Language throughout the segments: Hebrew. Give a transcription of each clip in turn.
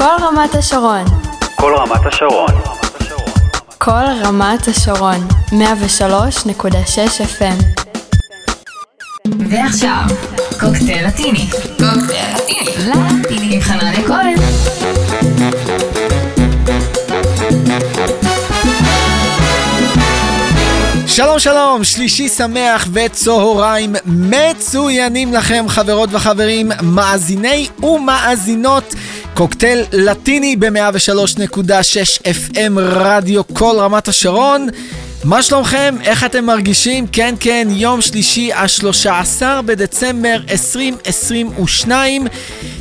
כל רמת השרון. כל רמת השרון. כל רמת השרון. 103.6 FM. ועכשיו, קוקטייל לטיני. קוקטייל לטיני. לטיני. עם חנניה כהן. שלום שלום, שלישי שמח וצהריים מצוינים לכם חברות וחברים, מאזיני ומאזינות קוקטייל לטיני ב-103.6 FM רדיו כל רמת השרון. מה שלומכם? איך אתם מרגישים? כן, כן, יום שלישי, ה-13 בדצמבר 2022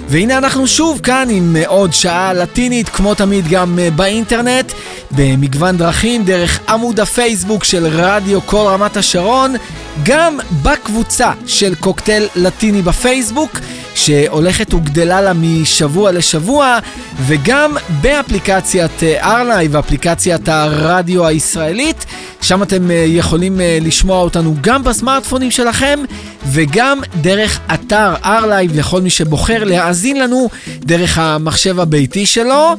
והנה אנחנו שוב כאן עם עוד שעה לטינית, כמו תמיד גם אה, באינטרנט, במגוון דרכים, דרך עמוד הפייסבוק של רדיו כל רמת השרון, גם בקבוצה של קוקטייל לטיני בפייסבוק, שהולכת וגדלה לה משבוע לשבוע, וגם באפליקציית אה, אפליקציית הרדיו הישראלית. שם אתם אה, יכולים אה, לשמוע אותנו גם בסמארטפונים שלכם וגם דרך אתר ארלייב לכל מי שבוחר להאזין לנו דרך המחשב הביתי שלו.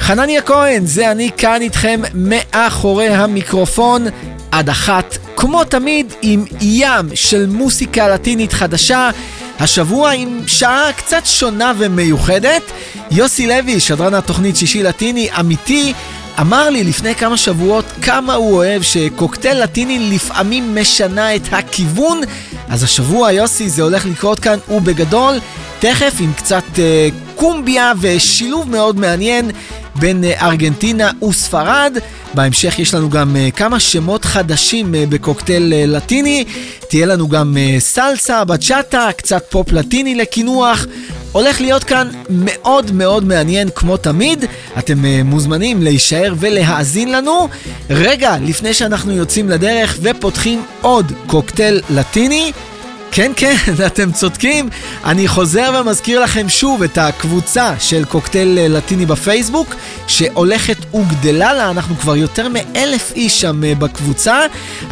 חנניה כהן, זה אני כאן איתכם מאחורי המיקרופון עד אחת, כמו תמיד עם ים של מוסיקה לטינית חדשה. השבוע עם שעה קצת שונה ומיוחדת. יוסי לוי, שדרן התוכנית שישי לטיני, אמיתי, אמר לי לפני כמה שבועות כמה הוא אוהב שקוקטייל לטיני לפעמים משנה את הכיוון, אז השבוע, יוסי, זה הולך לקרות כאן ובגדול, תכף עם קצת אה, קומביה ושילוב מאוד מעניין בין אה, ארגנטינה וספרד. בהמשך יש לנו גם uh, כמה שמות חדשים uh, בקוקטייל uh, לטיני. תהיה לנו גם uh, סלסה, בצ'אטה, קצת פופ לטיני לקינוח. הולך להיות כאן מאוד מאוד מעניין כמו תמיד. אתם uh, מוזמנים להישאר ולהאזין לנו. רגע, לפני שאנחנו יוצאים לדרך ופותחים עוד קוקטייל לטיני. כן, כן, אתם צודקים. אני חוזר ומזכיר לכם שוב את הקבוצה של קוקטייל אה, לטיני בפייסבוק, שהולכת וגדלה לה, אנחנו כבר יותר מאלף איש שם אה, בקבוצה.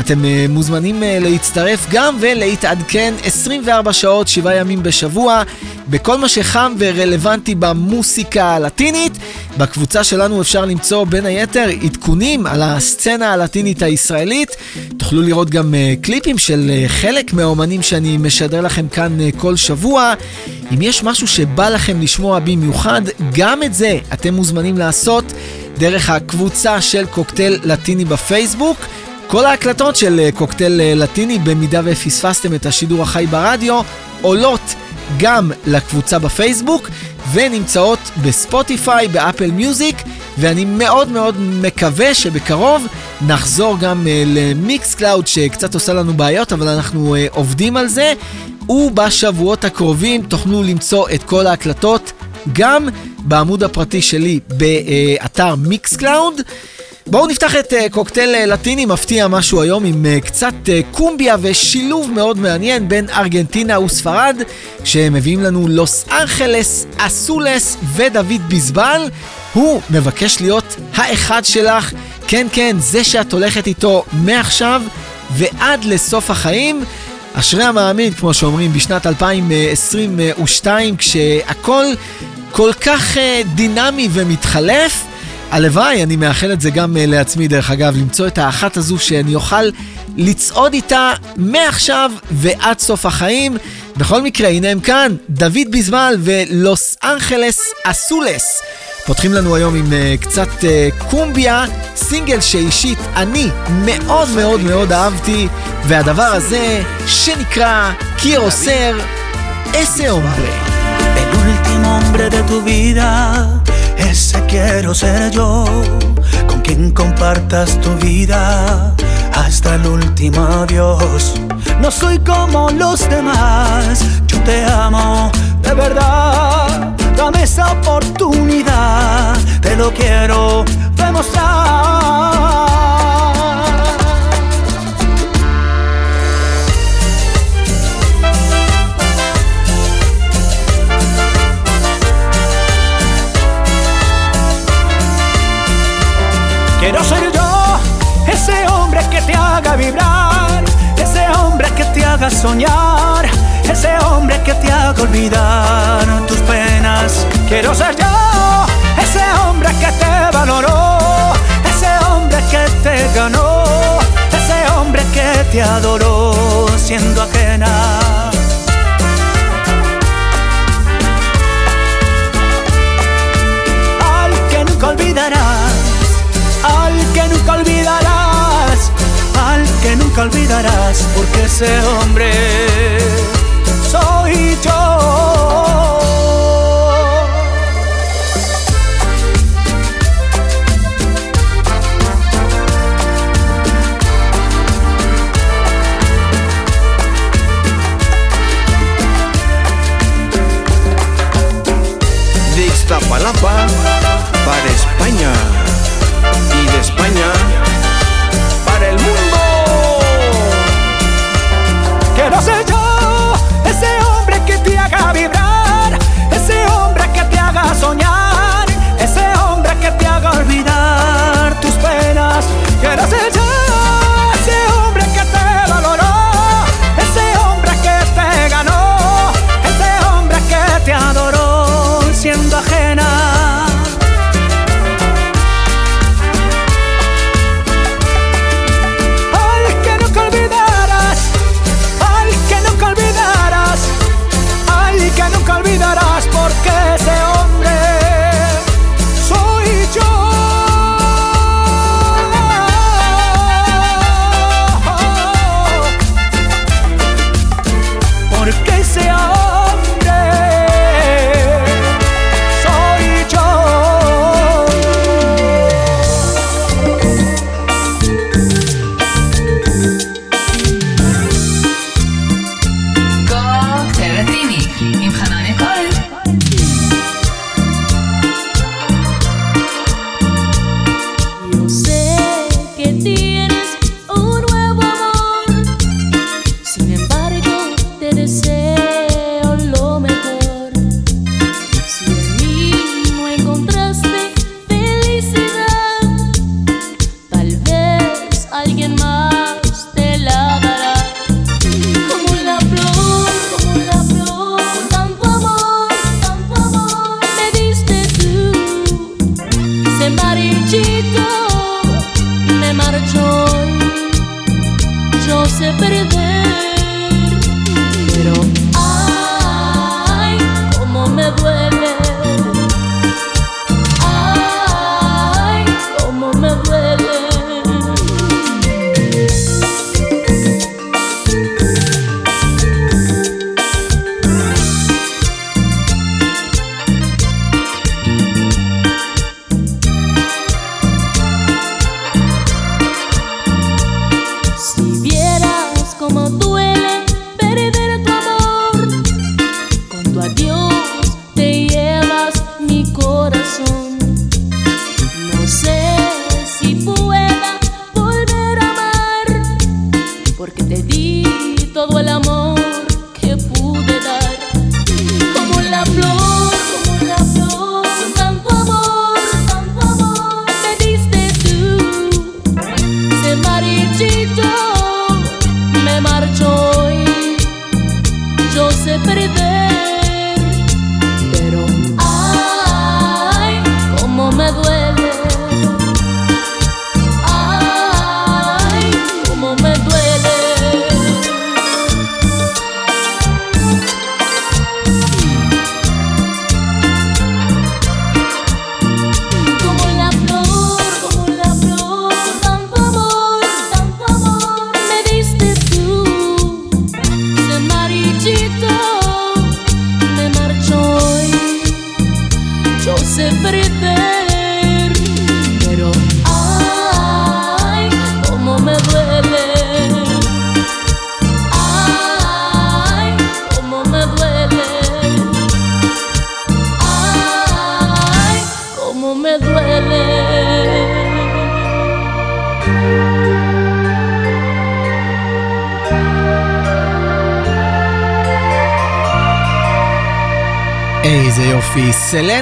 אתם אה, מוזמנים להצטרף גם ולהתעדכן 24 שעות, 7 ימים בשבוע, בכל מה שחם ורלוונטי במוסיקה הלטינית. בקבוצה שלנו אפשר למצוא בין היתר עדכונים על הסצנה הלטינית הישראלית. תוכלו לראות גם קליפים של חלק מהאומנים שאני אני משדר לכם כאן אה, כל שבוע. אם יש משהו שבא לכם לשמוע במיוחד, גם את זה אתם מוזמנים לעשות דרך הקבוצה של קוקטייל לטיני בפייסבוק. כל ההקלטות של אה, קוקטייל אה, לטיני, במידה ופספסתם את השידור החי ברדיו, עולות גם לקבוצה בפייסבוק ונמצאות בספוטיפיי, באפל מיוזיק, ואני מאוד מאוד מקווה שבקרוב נחזור גם uh, למיקס קלאוד שקצת עושה לנו בעיות, אבל אנחנו uh, עובדים על זה, ובשבועות הקרובים תוכלו למצוא את כל ההקלטות גם בעמוד הפרטי שלי באתר מיקס קלאוד. בואו נפתח את uh, קוקטייל uh, לטיני, מפתיע משהו היום עם uh, קצת uh, קומביה ושילוב מאוד מעניין בין ארגנטינה וספרד, שמביאים לנו לוס אנכלס אסולס ודוד ביזבל. הוא מבקש להיות האחד שלך, כן כן, זה שאת הולכת איתו מעכשיו ועד לסוף החיים. אשרי המאמין, כמו שאומרים, בשנת 2022, כשהכול כל כך דינמי ומתחלף. הלוואי, אני מאחל את זה גם uh, לעצמי, דרך אגב, למצוא את האחת הזו שאני אוכל לצעוד איתה מעכשיו ועד סוף החיים. בכל מקרה, הנה הם כאן, דוד ביזמל ולוס אנכלס אסולס. פותחים לנו היום עם uh, קצת uh, קומביה, סינגל שאישית אני מאוד מאוד מאוד אהבתי, והדבר הזה שנקרא אומברה. El último hombre Ese quiero ser yo, con quien compartas tu vida hasta el último adiós. No soy como los demás, yo te amo de verdad. Dame esa oportunidad, te lo quiero demostrar. Quiero ser yo, ese hombre que te haga vibrar, ese hombre que te haga soñar, ese hombre que te haga olvidar tus penas. Quiero ser yo, ese hombre que te valoró, ese hombre que te ganó, ese hombre que te adoró siendo ajena. Al que nunca olvidará que nunca olvidarás, al que nunca olvidarás, porque ese hombre soy yo.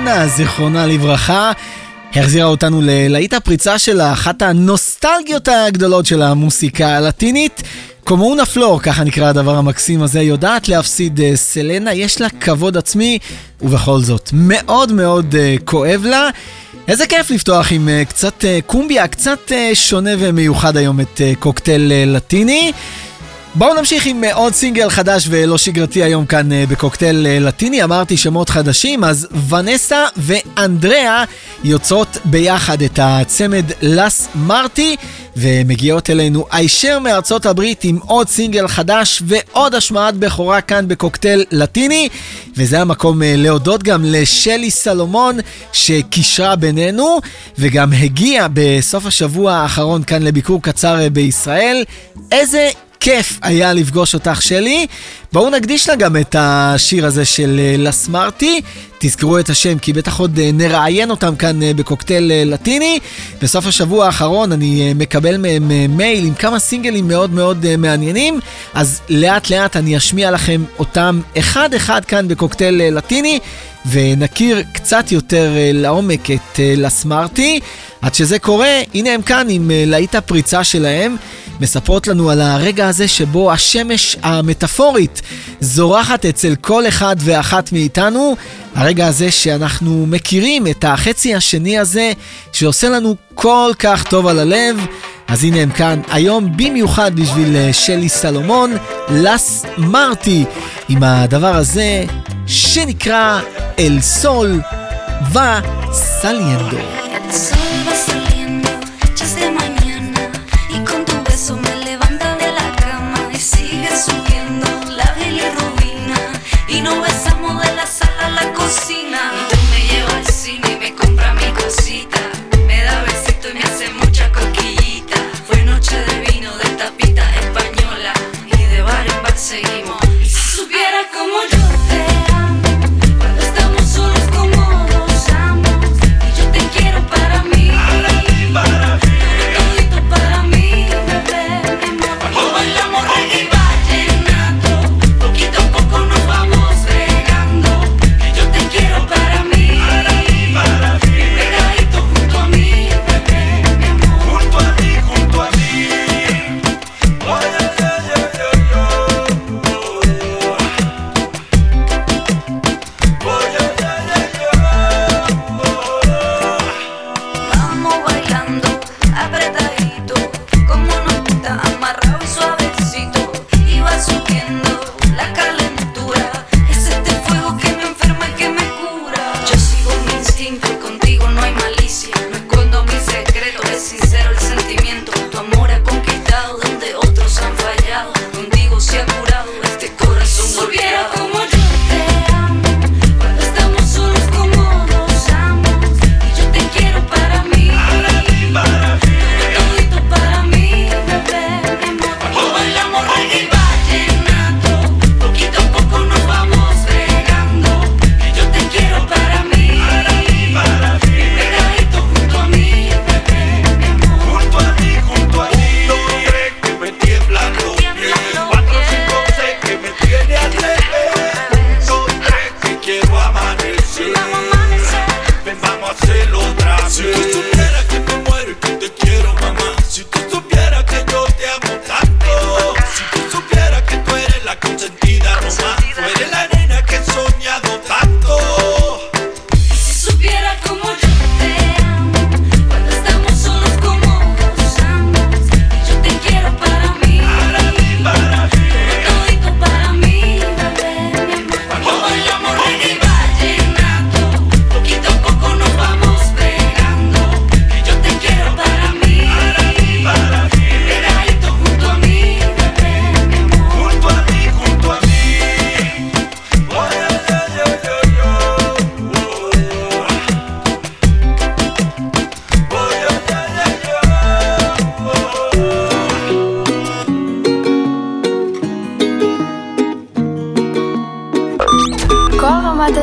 אוחנה, זיכרונה לברכה, החזירה אותנו ללהיט הפריצה שלה, אחת הנוסטלגיות הגדולות של המוסיקה הלטינית. קומונה פלור, ככה נקרא הדבר המקסים הזה, יודעת להפסיד אה, סלנה, יש לה כבוד עצמי, ובכל זאת, מאוד מאוד אה, כואב לה. איזה כיף לפתוח עם אה, קצת קומביה, קצת שונה ומיוחד היום את קוקטייל לטיני. בואו נמשיך עם עוד סינגל חדש ולא שגרתי היום כאן בקוקטייל לטיני, אמרתי שמות חדשים, אז ונסה ואנדריאה יוצרות ביחד את הצמד לס מרטי, ומגיעות אלינו הישר מארצות הברית עם עוד סינגל חדש ועוד השמעת בכורה כאן בקוקטייל לטיני, וזה המקום להודות גם לשלי סלומון שקישרה בינינו, וגם הגיע בסוף השבוע האחרון כאן לביקור קצר בישראל. איזה כיף היה לפגוש אותך שלי. בואו נקדיש לה גם את השיר הזה של לסמרטי. תזכרו את השם, כי בטח עוד נראיין אותם כאן בקוקטייל לטיני. בסוף השבוע האחרון אני מקבל מהם מייל עם כמה סינגלים מאוד מאוד מעניינים, אז לאט לאט אני אשמיע לכם אותם אחד-אחד כאן בקוקטייל לטיני. ונכיר קצת יותר לעומק את לסמרטי. עד שזה קורה, הנה הם כאן עם להיט הפריצה שלהם, מספרות לנו על הרגע הזה שבו השמש המטאפורית זורחת אצל כל אחד ואחת מאיתנו. הרגע הזה שאנחנו מכירים את החצי השני הזה שעושה לנו כל כך טוב על הלב. אז הנה הם כאן היום במיוחד בשביל שלי סלומון, לס מרטי, עם הדבר הזה שנקרא אל סול El sol va saliendo, ya de mañana. Y con tu beso me levanta de la cama. Y sigue subiendo la bella rubina. Y no besamos de la sala a la cocina. Y tú me llevas al cine y me compra mi cosita. Me da besito y me hace mucha coquillita Fue noche de vino, de tapita española Y de bar y bar seguimos. Y si supieras como yo.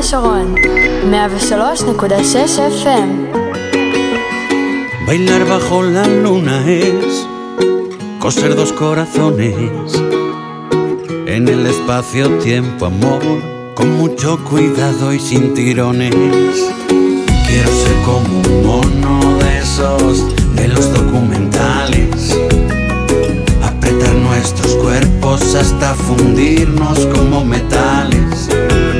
וסליינדו. FM. Bailar bajo la luna es coser dos corazones en el espacio-tiempo, amor, con mucho cuidado y sin tirones. Quiero ser como un mono de esos de los documentales, apretar nuestros cuerpos Llegaremos hasta fundirnos como metales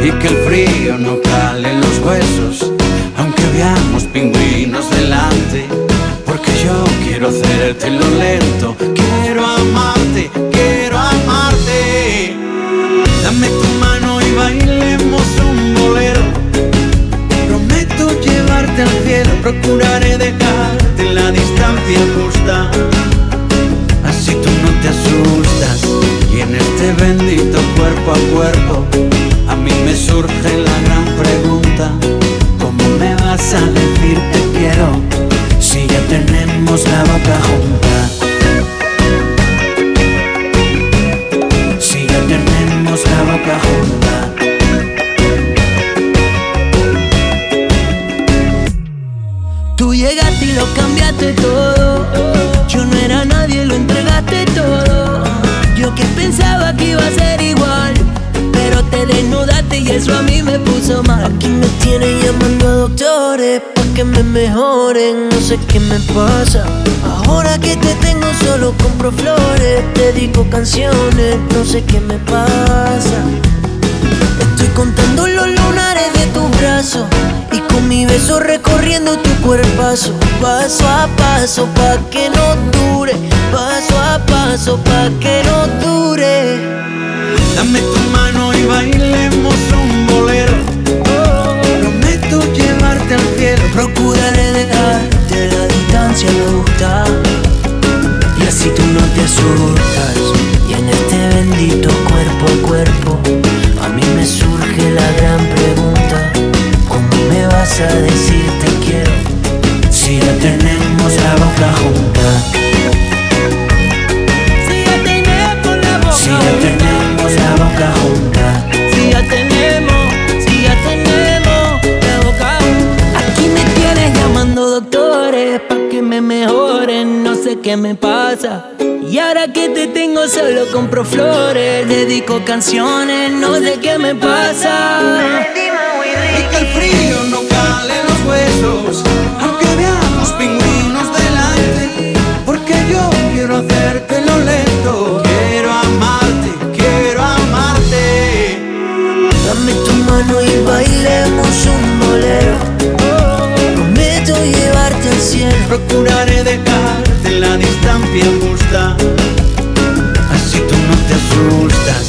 y que el frío no cale los huesos, aunque veamos pingüinos delante. Porque yo quiero hacerte lo lento, quiero amarte, quiero amarte. Dame tu mano y bailemos un bolero. Prometo llevarte al cielo, procuraré dejarte la distancia justa. Así tú no te asustas y en este bendito cuerpo a cuerpo surge la gran pregunta ¿Cómo me vas a decir te quiero si ya tenemos la boca junta? Aquí me tienen llamando a doctores pa' que me mejoren, no sé qué me pasa. Ahora que te tengo solo compro flores, te dedico canciones, no sé qué me pasa. Estoy contando los lunares de tus brazos y con mi beso recorriendo tu cuerpazo, paso a paso pa que no dure, paso a paso pa que no dure. Dame tu mano y bailemos un bolero cielo Procuraré dejarte la distancia justa y así tú no te asustas. Y en este bendito cuerpo a cuerpo a mí me surge la gran pregunta: ¿Cómo me vas a decir te quiero si ya tenemos la boca junta? Qué me pasa y ahora que te tengo solo compro flores, dedico canciones, no sé qué me pasa. Y que el frío no cale en los huesos Aunque veamos pingüinos delante Porque yo quiero hacerte lo lento Quiero amarte, quiero amarte Dame tu mano y bailemos un bolero. Prometo llevarte al cielo. Procuraré dejarte en distancia justa Así tú no te asustas.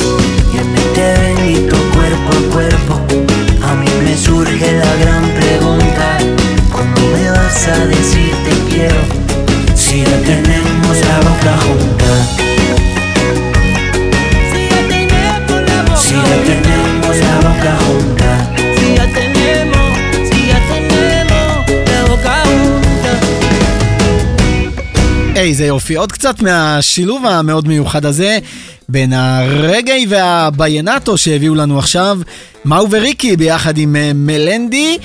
Y en este bendito cuerpo a cuerpo, a mí me surge la gran pregunta: ¿Cómo me vas a decir te quiero si ya tenemos la boca junta? איזה יופי, עוד קצת מהשילוב המאוד מיוחד הזה בין הרגעי והביינטו שהביאו לנו עכשיו, מאו וריקי ביחד עם אה, מלנדי.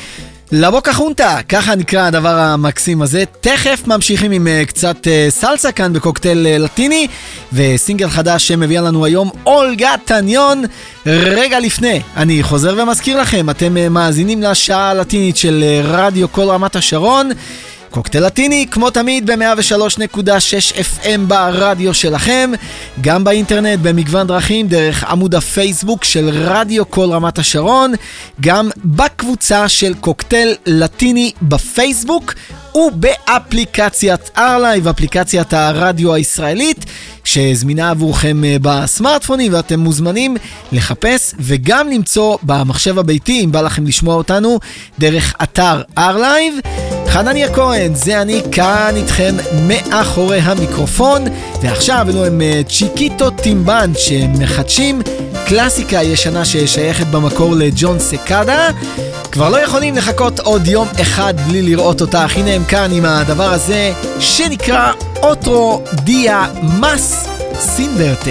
לבוקה חונטה, ככה נקרא הדבר המקסים הזה. תכף ממשיכים עם אה, קצת אה, סלסה כאן בקוקטייל לטיני, וסינגל חדש שמביאה לנו היום אולגה טניון. רגע לפני, אני חוזר ומזכיר לכם, אתם מאזינים לשעה הלטינית של רדיו כל רמת השרון. קוקטייל לטיני, כמו תמיד, ב-103.6 FM ברדיו שלכם, גם באינטרנט במגוון דרכים, דרך עמוד הפייסבוק של רדיו כל רמת השרון, גם בקבוצה של קוקטייל לטיני בפייסבוק. ובאפליקציית ארלייב, אפליקציית הרדיו הישראלית, שזמינה עבורכם אה, בסמארטפונים ואתם מוזמנים לחפש וגם למצוא במחשב הביתי, אם בא לכם לשמוע אותנו, דרך אתר ארלייב. חנניה כהן, זה אני כאן איתכם מאחורי המיקרופון, ועכשיו אלו הם אה, צ'יקיטו טים בנד שמחדשים קלאסיקה ישנה ששייכת במקור לג'ון סקאדה. כבר לא יכולים לחכות עוד יום אחד בלי לראות אותך, הנה הם כאן עם הדבר הזה שנקרא Otro día más sin verte.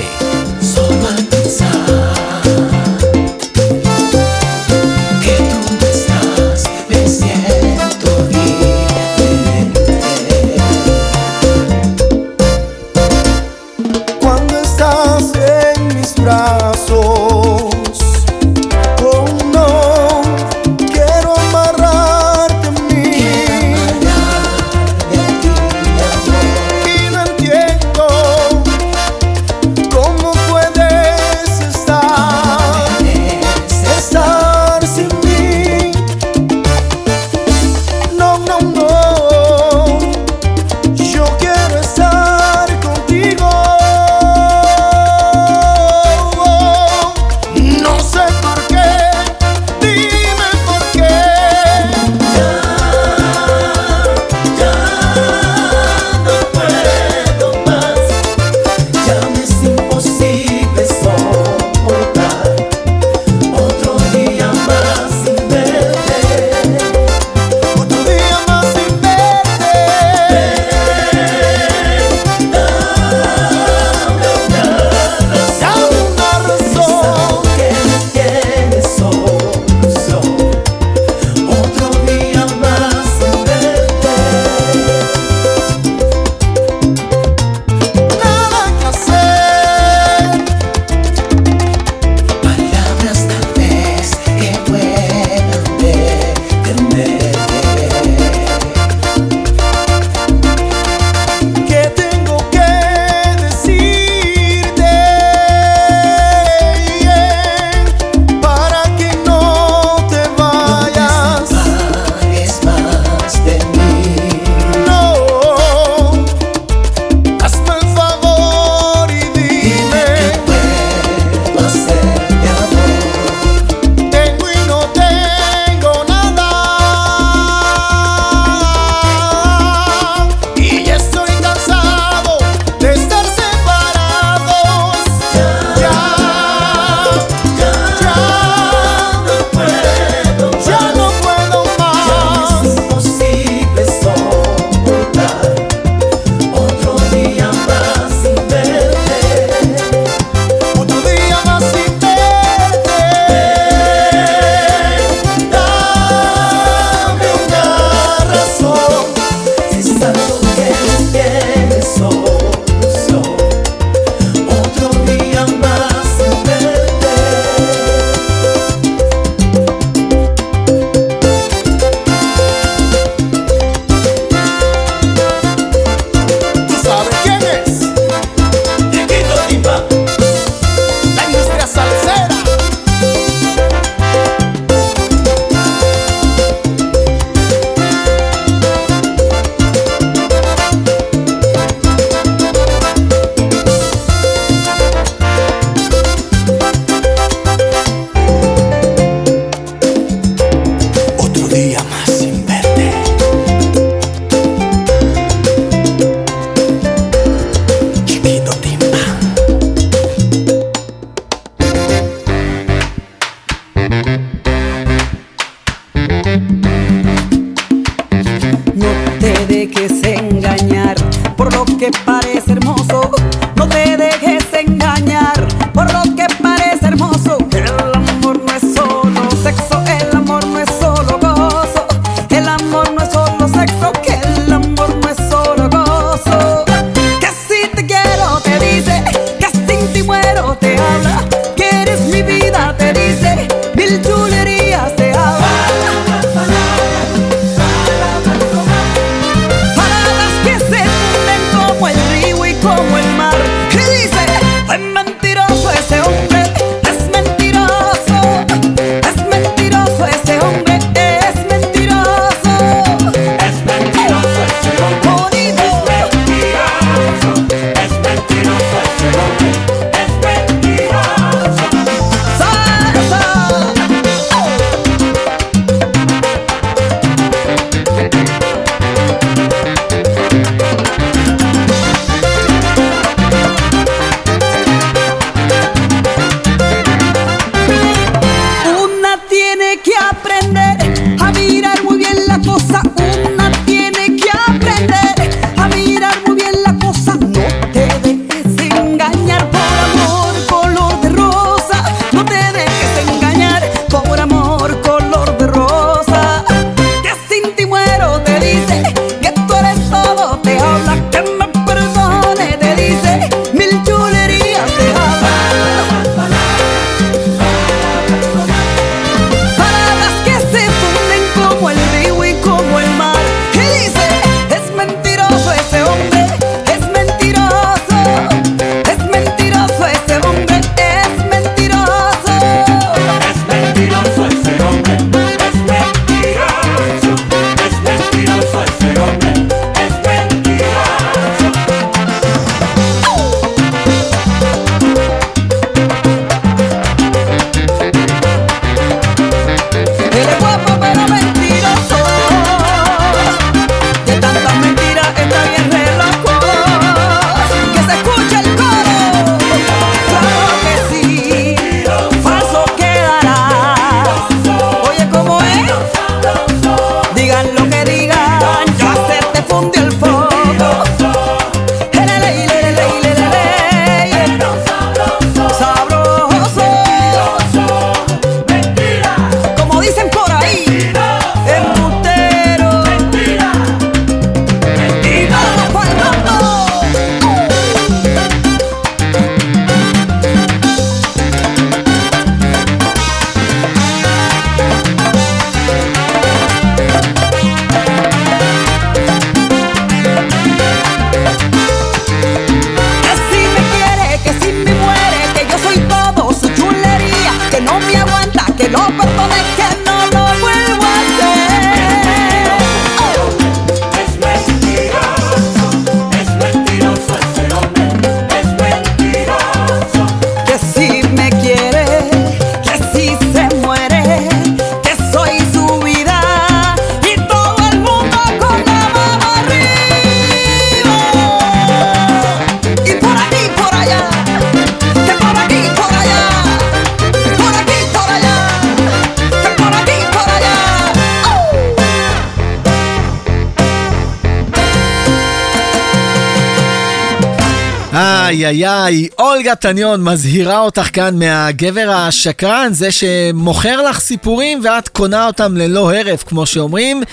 היי, אולגה טניון מזהירה אותך כאן מהגבר השקרן, זה שמוכר לך סיפורים ואת קונה אותם ללא הרף, כמו שאומרים.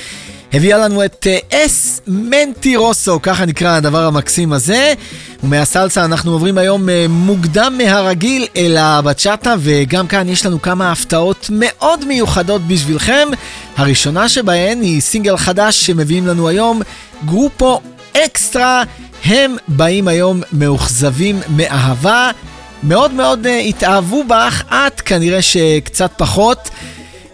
הביאה לנו את אה, אס מנטי רוסו, ככה נקרא הדבר המקסים הזה. ומהסלסה אנחנו עוברים היום אה, מוקדם מהרגיל אל הבצ'אטה, וגם כאן יש לנו כמה הפתעות מאוד מיוחדות בשבילכם. הראשונה שבהן היא סינגל חדש שמביאים לנו היום, גרופו אקסטרה, הם באים היום מאוכזבים מאהבה. מאוד מאוד uh, התאהבו בך, את כנראה שקצת פחות.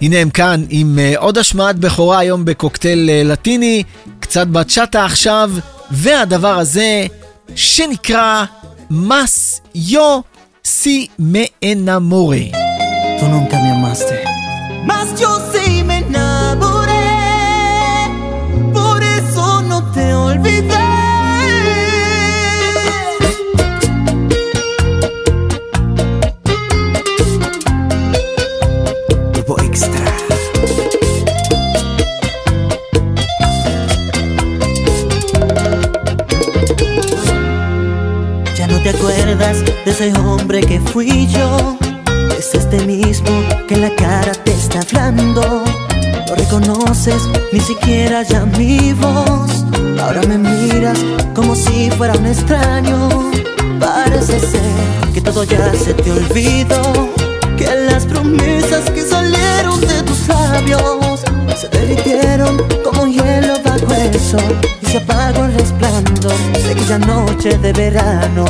הנה הם כאן עם uh, עוד השמעת בכורה היום בקוקטייל uh, לטיני, קצת בצ'אטה עכשיו, והדבר הזה שנקרא מס יו סי מאנמורי. Tú nunca me amaste. Mas yo de ese hombre que fui yo. Es este mismo que en la cara te está hablando. No reconoces ni siquiera ya mi voz. Ahora me miras como si fuera un extraño. Parece ser que todo ya se te olvidó. Que las promesas que salieron de tus labios se derritieron como hielo bajo el y se apagó el resplandor de aquella noche de verano.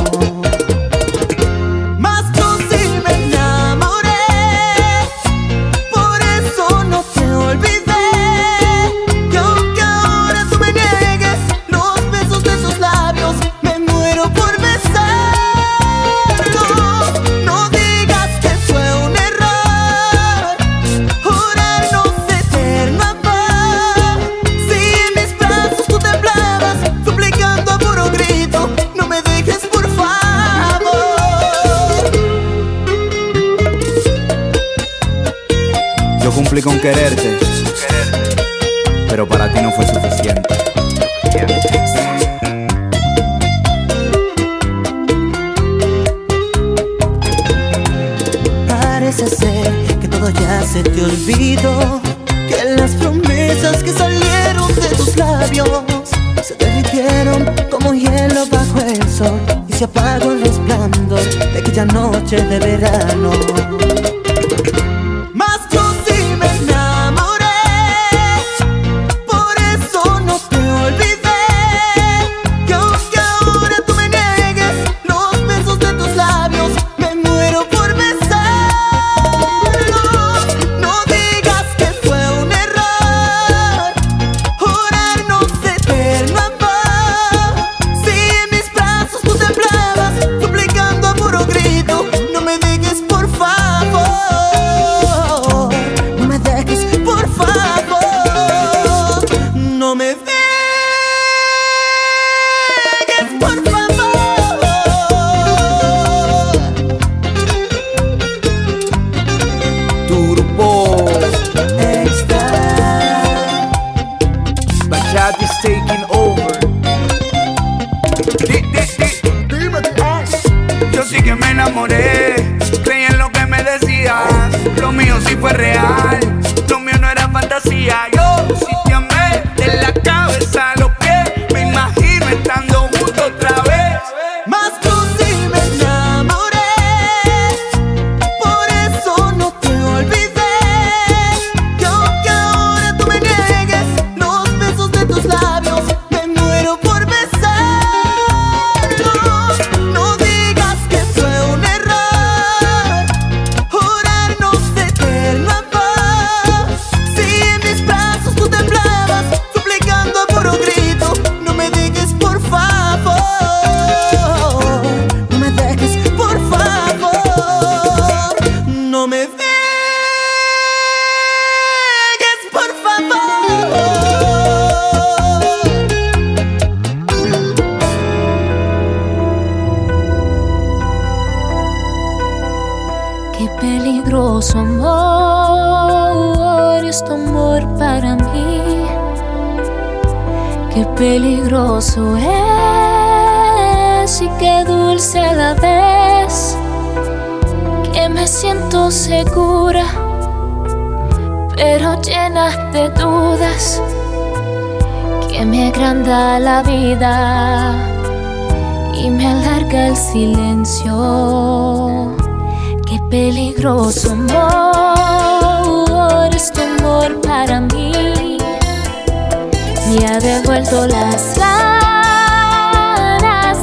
y ha devuelto las ganas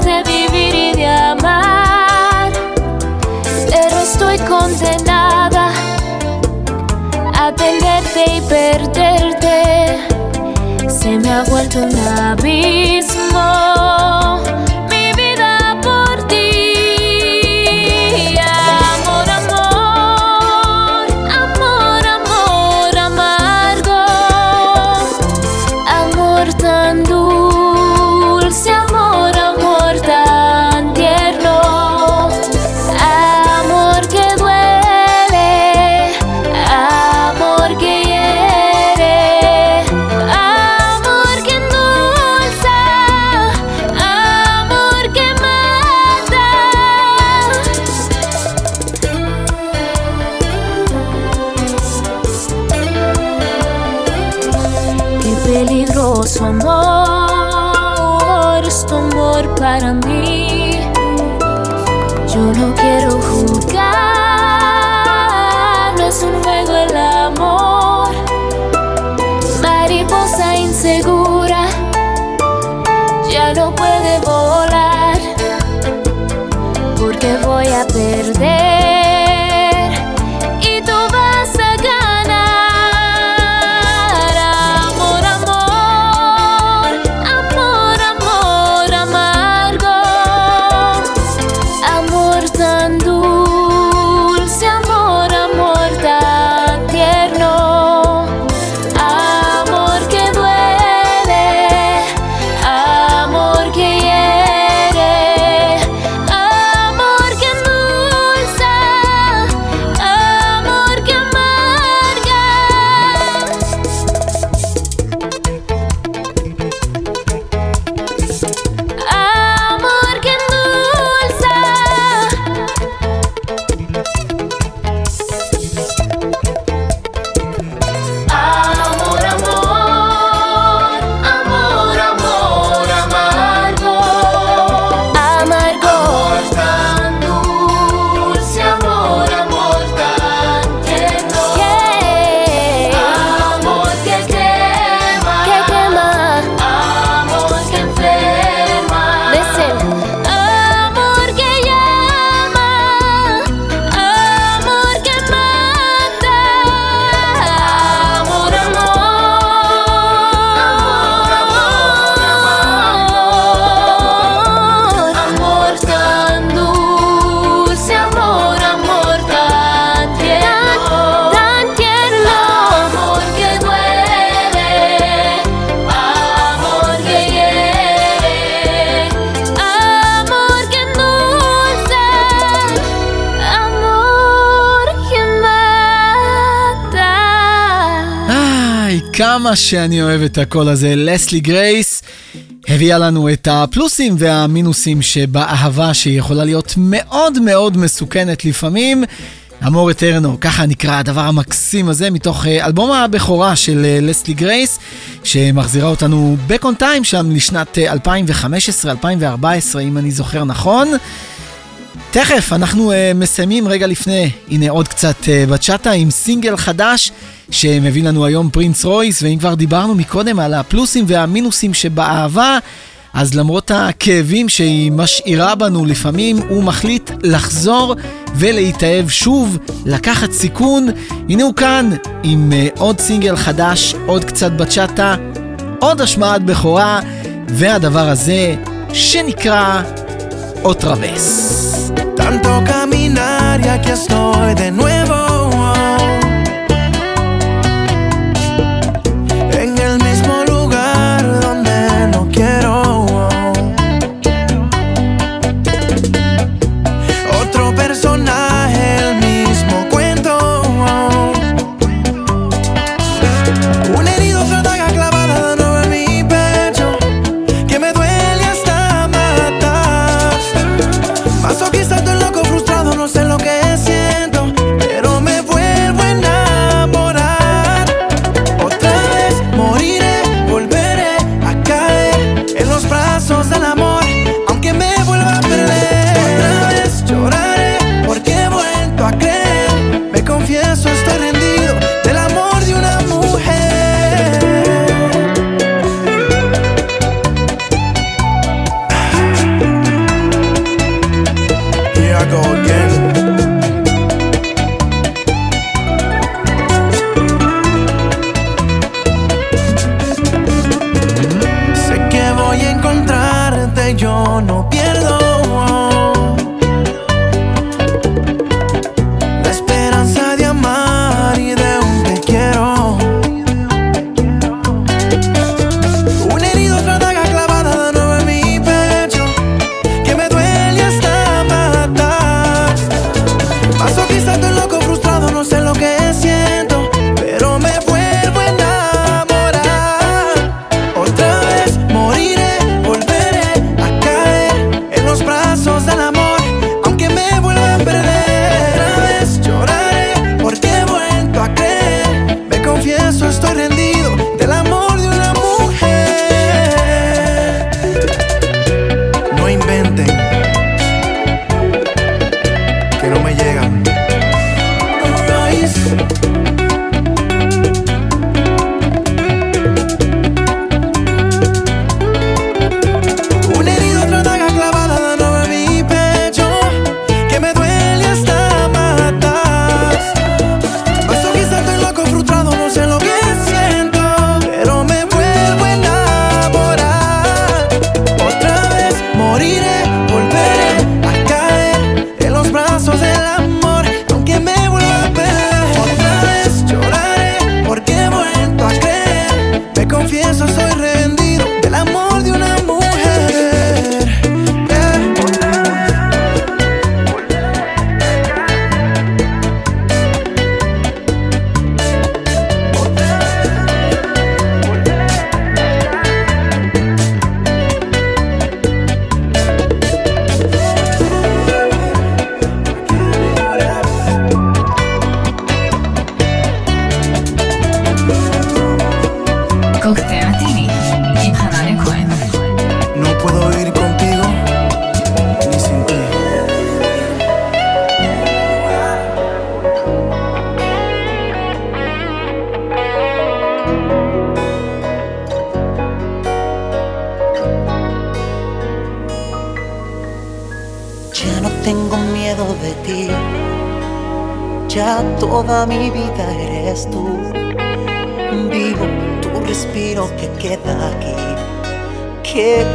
de vivir y de amar. Pero estoy condenada a tenerte y perderte. Se me ha vuelto un abismo שאני אוהב את הקול הזה. לסלי גרייס הביאה לנו את הפלוסים והמינוסים שבאהבה שהיא יכולה להיות מאוד מאוד מסוכנת לפעמים. Amor eterno, ככה נקרא הדבר המקסים הזה, מתוך אה, אלבום הבכורה של אה, לסלי גרייס, שמחזירה אותנו back on time שם לשנת 2015-2014, אה, אם אני זוכר נכון. תכף, אנחנו uh, מסיימים רגע לפני, הנה עוד קצת uh, בצ'אטה עם סינגל חדש שמביא לנו היום פרינס רויס, ואם כבר דיברנו מקודם על הפלוסים והמינוסים שבאהבה, אז למרות הכאבים שהיא משאירה בנו לפעמים, הוא מחליט לחזור ולהתאהב שוב, לקחת סיכון. הנה הוא כאן עם uh, עוד סינגל חדש, עוד קצת בצ'אטה, עוד השמעת בכורה, והדבר הזה שנקרא Otra vez. Tanto caminar y aquí estoy de nuevo.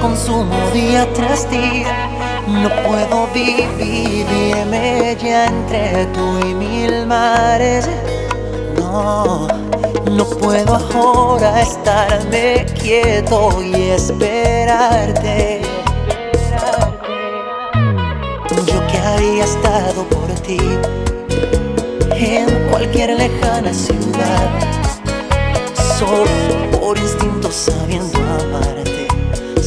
Consumo día tras día. No puedo dividirme ya entre tú y mil mares. No, no puedo ahora estarme quieto y esperarte. Yo que había estado por ti en cualquier lejana ciudad, solo por instinto sabiendo amarte,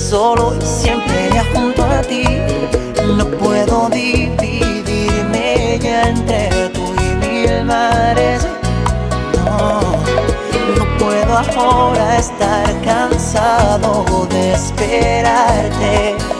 solo y siempre ya junto a ti. No puedo dividirme ya entre tú y mil mares. No, no puedo ahora estar cansado de esperarte.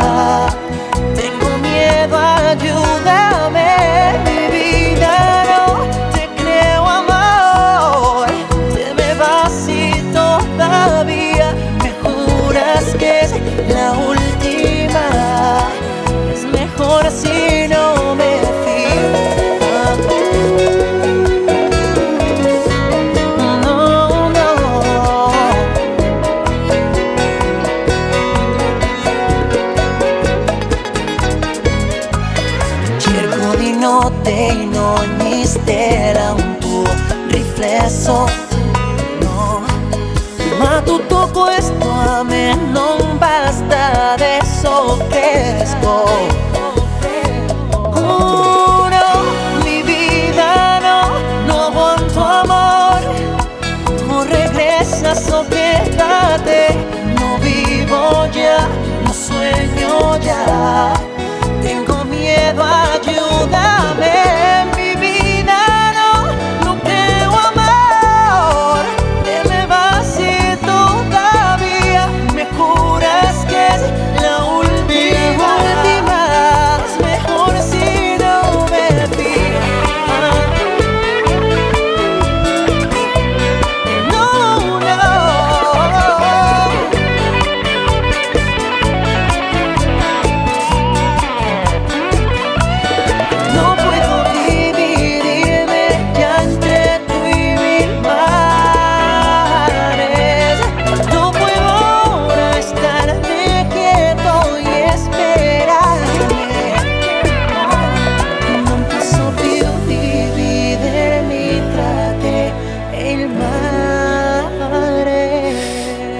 Ah.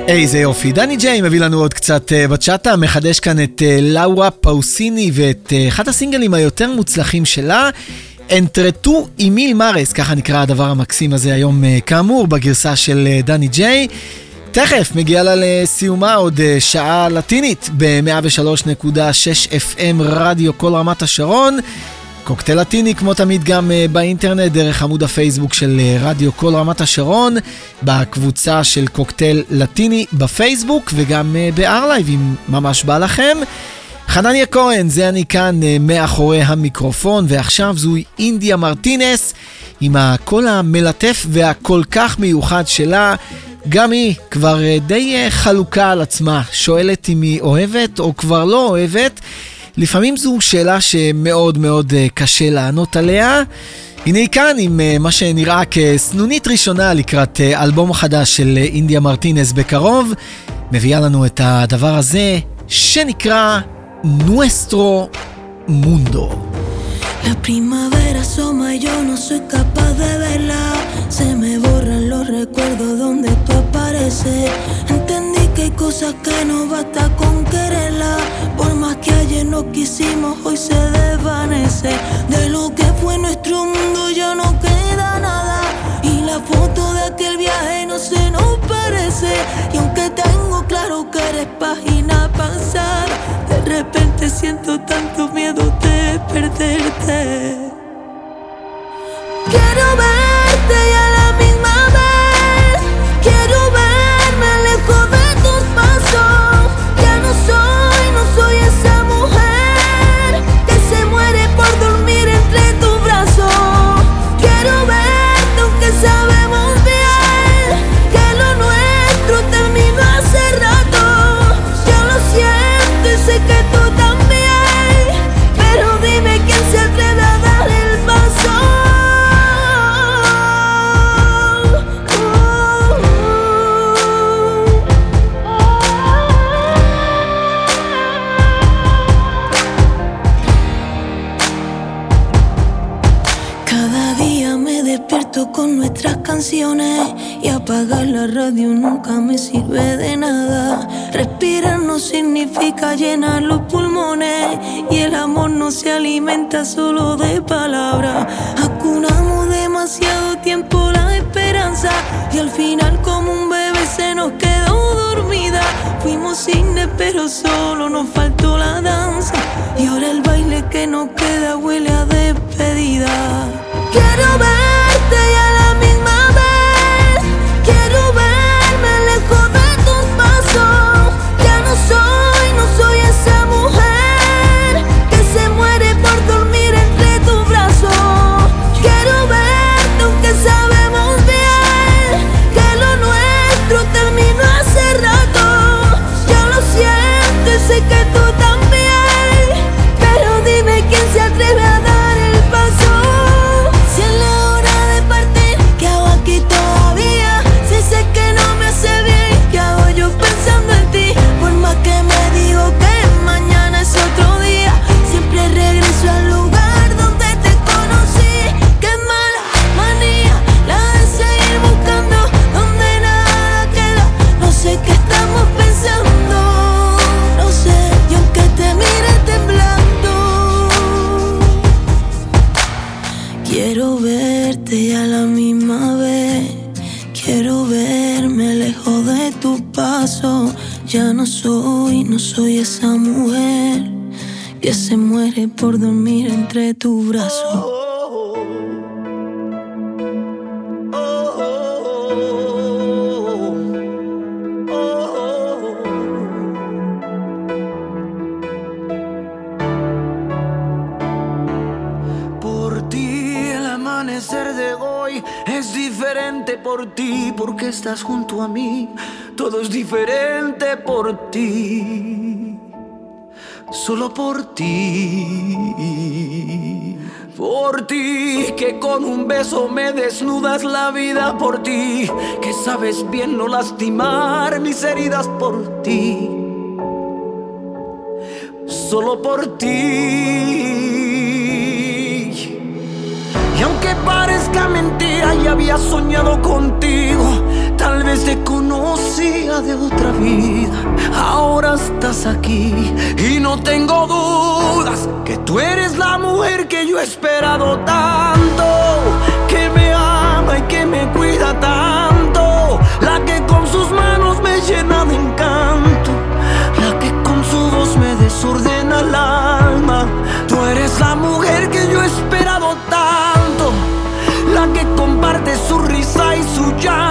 איזה יופי. דני ג'יי מביא לנו עוד קצת אה, בצ'אטה, מחדש כאן את אה, לאורה פאוסיני ואת אה, אחד הסינגלים היותר מוצלחים שלה. אנטרטו אימיל מרס, ככה נקרא הדבר המקסים הזה היום כאמור, בגרסה של דני ג'יי. תכף מגיעה לה לסיומה עוד שעה לטינית ב-103.6 FM רדיו כל רמת השרון. קוקטייל לטיני כמו תמיד גם אה, באינטרנט דרך עמוד הפייסבוק של אה, רדיו כל רמת השרון, בקבוצה של קוקטייל לטיני בפייסבוק וגם אה, בארלייב אם ממש בא לכם. חנניה כהן, זה אני כאן מאחורי המיקרופון, ועכשיו זוהי אינדיה מרטינס עם הקול המלטף והכל כך מיוחד שלה. גם היא כבר די חלוקה על עצמה, שואלת אם היא אוהבת או כבר לא אוהבת. לפעמים זו שאלה שמאוד מאוד אה, קשה לענות עליה. הנה היא כאן עם אה, מה שנראה כסנונית ראשונה לקראת אה, אלבום חדש של אינדיה מרטינס בקרוב. מביאה לנו את הדבר הזה שנקרא Nuestro Mundo. La primavera asoma y yo no soy capaz de verla. Se me borran los recuerdos donde tú apareces. Hay cosas que no basta con quererla. Por más que ayer no quisimos, hoy se desvanece. De lo que fue nuestro mundo ya no queda nada. Y la foto de aquel viaje no se nos parece. Y aunque tengo claro que eres página pasada, de repente siento tanto miedo de perderte. Quiero verte y pero solo nos faltó la danza. Y ahora el baile que nos Que se muere por dormir entre tu brazo Por ti el amanecer de hoy es diferente por ti porque estás junto a mí. Todo es diferente por ti. Solo por ti. Por ti, que con un beso me desnudas la vida por ti. Que sabes bien no lastimar mis heridas por ti. Solo por ti. Y aunque parezca mentira, ya había soñado contigo. Tal vez te conocía de otra vida. Ahora estás aquí y no tengo dudas que tú eres la mujer que yo he esperado tanto. Que me ama y que me cuida tanto. La que con sus manos me llena de encanto. La que con su voz me desordena el alma. Tú eres la mujer que yo he esperado tanto. La que comparte su risa y su llanto.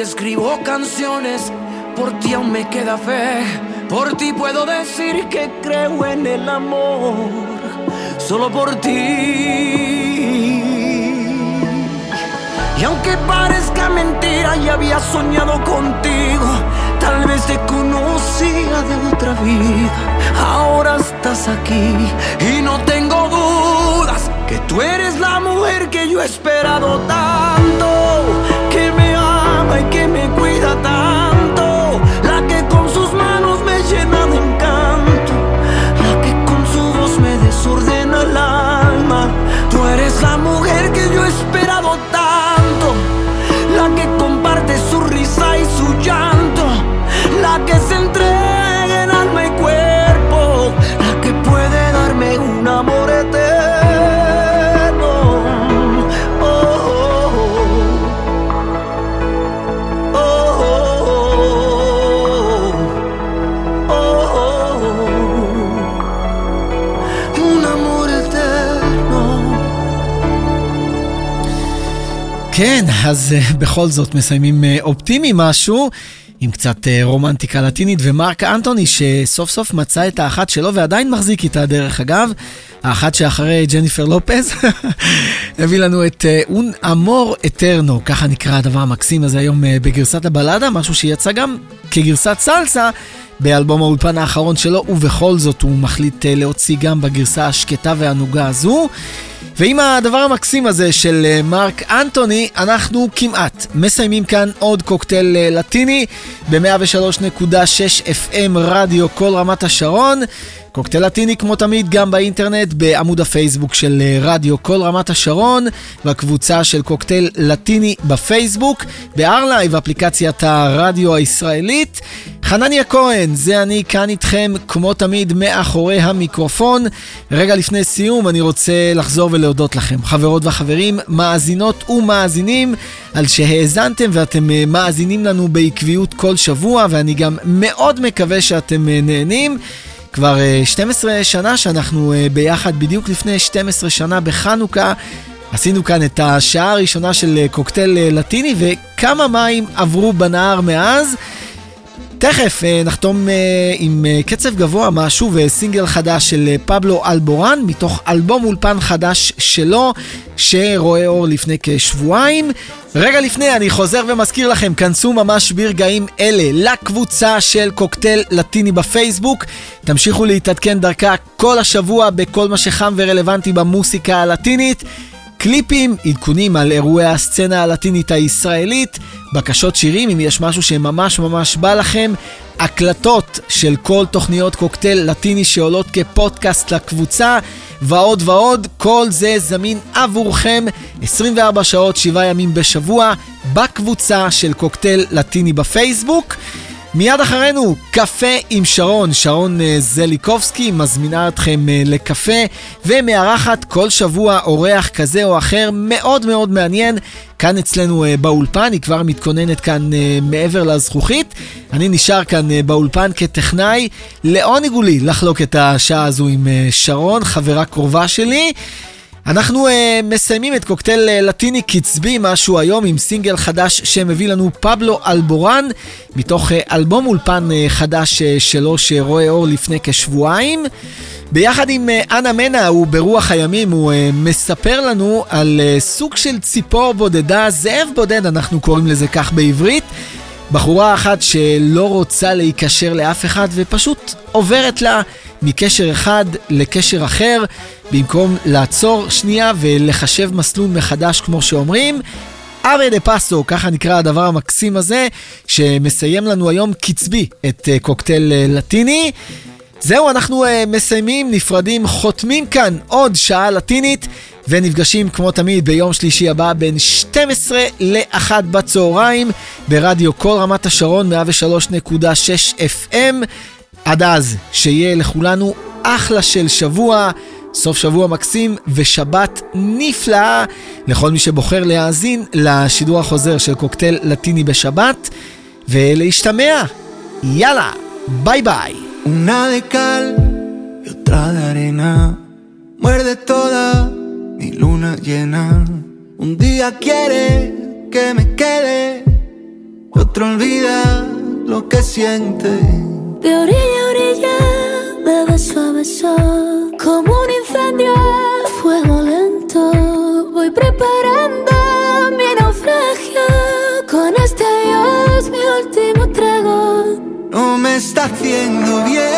Escribo canciones, por ti aún me queda fe, por ti puedo decir que creo en el amor, solo por ti. Y aunque parezca mentira, ya había soñado contigo. Tal vez te conocía de otra vida. Ahora estás aquí y no tengo dudas que tú eres la mujer que yo he esperado tanto. Ama y que me cuida tanto. La que con sus manos me llena de encanto. La que con su voz me desordena el alma. Tú eres la mujer אז אה, בכל זאת מסיימים אה, אופטימי משהו. עם קצת אה, רומנטיקה לטינית, ומרק אנטוני שסוף סוף מצא את האחת שלו ועדיין מחזיק איתה דרך אגב, האחת שאחרי ג'ניפר לופז, הביא לנו את און אמור אטרנו, ככה נקרא הדבר המקסים הזה היום בגרסת הבלדה, משהו שיצא גם כגרסת סלסה. באלבום האולפן האחרון שלו, ובכל זאת הוא מחליט להוציא גם בגרסה השקטה והענוגה הזו. ועם הדבר המקסים הזה של אה, מרק אנטוני, אנחנו כמעט מסיימים כאן עוד קוקטייל אה, לטיני ב-103.6 FM רדיו כל רמת השרון. קוקטייל לטיני כמו תמיד גם באינטרנט בעמוד הפייסבוק של אה, רדיו כל רמת השרון והקבוצה של קוקטייל לטיני בפייסבוק, בארלייב אפליקציית הרדיו הישראלית. חנניה כהן, זה אני כאן איתכם כמו תמיד מאחורי המיקרופון. רגע לפני סיום אני רוצה לחזור ולהודות לכם, חברות וחברים, מאזינות ומאזינים, על שהאזנתם ואתם אה, מאזינים לנו בעקביות כל שבוע ואני גם מאוד מקווה שאתם אה, נהנים. כבר 12 אה, שנה שאנחנו אה, ביחד, בדיוק לפני 12 שנה בחנוכה. עשינו כאן את השעה הראשונה של אה, קוקטייל לטיני, וכמה מים עברו בנהר מאז. תכף נחתום עם קצב גבוה משהו וסינגל חדש של פבלו אלבורן מתוך אלבום אולפן חדש שלו שרואה אור לפני כשבועיים. רגע לפני אני חוזר ומזכיר לכם, כנסו ממש ברגעים אלה לקבוצה של קוקטייל לטיני בפייסבוק. תמשיכו להתעדכן דרכה כל השבוע בכל מה שחם ורלוונטי במוסיקה הלטינית. קליפים, עדכונים על אירועי הסצנה הלטינית הישראלית, בקשות שירים אם יש משהו שממש ממש בא לכם, הקלטות של כל תוכניות קוקטייל לטיני שעולות כפודקאסט לקבוצה, ועוד ועוד, כל זה זמין עבורכם 24 שעות, 7 ימים בשבוע, בקבוצה של קוקטייל לטיני בפייסבוק. מיד אחרינו, קפה עם שרון, שרון אה, זליקובסקי מזמינה אתכם אה, לקפה ומארחת כל שבוע אורח כזה או אחר מאוד מאוד מעניין כאן אצלנו אה, באולפן, היא כבר מתכוננת כאן מעבר לזכוכית. אני נשאר כאן באולפן כטכנאי, לעונג הוא לי לחלוק את השעה הזו עם שרון, חברה קרובה שלי. אנחנו uh, מסיימים את קוקטייל uh, לטיני קצבי משהו היום עם סינגל חדש שמביא לנו פבלו אלבורן מתוך uh, אלבום אולפן uh, חדש uh, שלו שרואה אור לפני כשבועיים. ביחד עם uh, אנה מנה וברוח הימים הוא uh, מספר לנו על uh, סוג של ציפור בודדה, זאב בודד אנחנו קוראים לזה כך בעברית. בחורה אחת שלא רוצה להיקשר לאף אחד ופשוט עוברת לה מקשר אחד לקשר אחר, במקום לעצור שנייה ולחשב מסלול מחדש כמו שאומרים. אבי דה פסו, ככה נקרא הדבר המקסים הזה, שמסיים לנו היום קצבי את uh, קוקטייל uh, לטיני. זהו, אנחנו uh, מסיימים, נפרדים, חותמים כאן עוד שעה לטינית, ונפגשים כמו תמיד ביום שלישי הבא בין 12 ל-1 בצהריים ברדיו כל רמת השרון 103.6 FM. עד אז, שיהיה לכולנו אחלה של שבוע, סוף שבוע מקסים ושבת נפלאה לכל מי שבוחר להאזין לשידור החוזר של קוקטייל לטיני בשבת, ולהשתמע. יאללה, ביי ביי. Una de cal y otra de arena, muerde toda mi luna llena. Un día quiere que me quede, y otro olvida lo que siente. De orilla a orilla, de beso a beso, como un incendio, fuego lento. Voy preparando mi naufragio, con este adiós mi último está haciendo bien.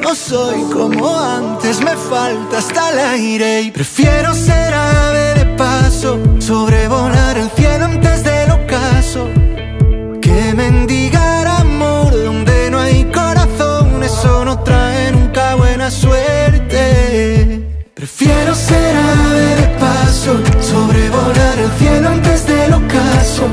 No soy como antes, me falta hasta el aire y prefiero ser ave de paso, sobrevolar el cielo antes del ocaso, que mendigar amor donde no hay corazón, eso no trae nunca buena suerte. Prefiero ser ave de paso, sobrevolar el cielo antes del ocaso,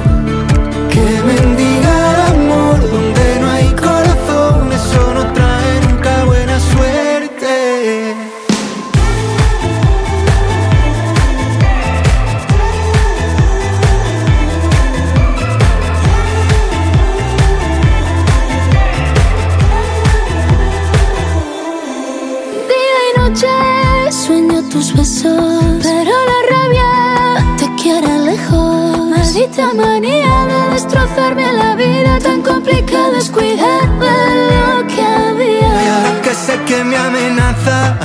tan complicada es cuidar de lo que había. Y ahora que sé que me amenaza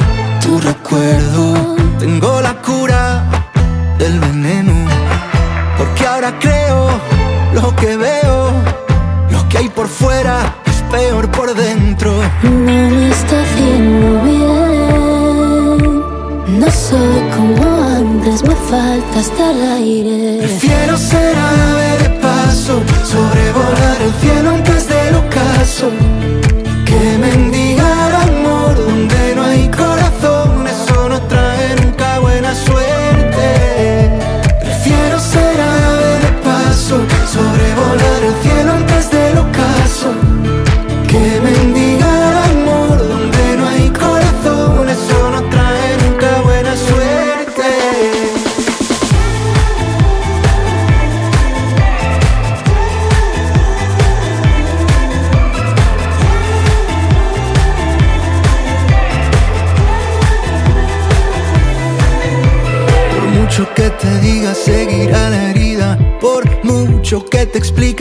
tu recuerdo, tengo la cura del veneno. Porque ahora creo lo que veo, lo que hay por fuera es peor por dentro. No me está haciendo bien. No soy como antes, me falta hasta el aire. Prefiero ser de sobrevolar el cielo antes del ocaso. Que mendigar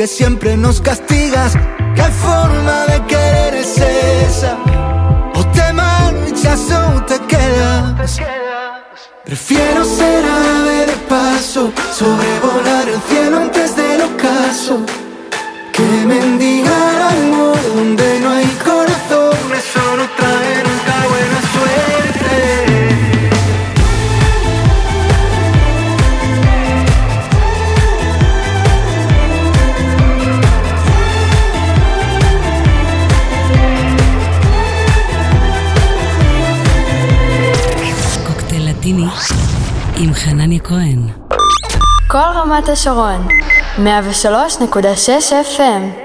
siempre nos castigas. רמת השרון, 103.6 FM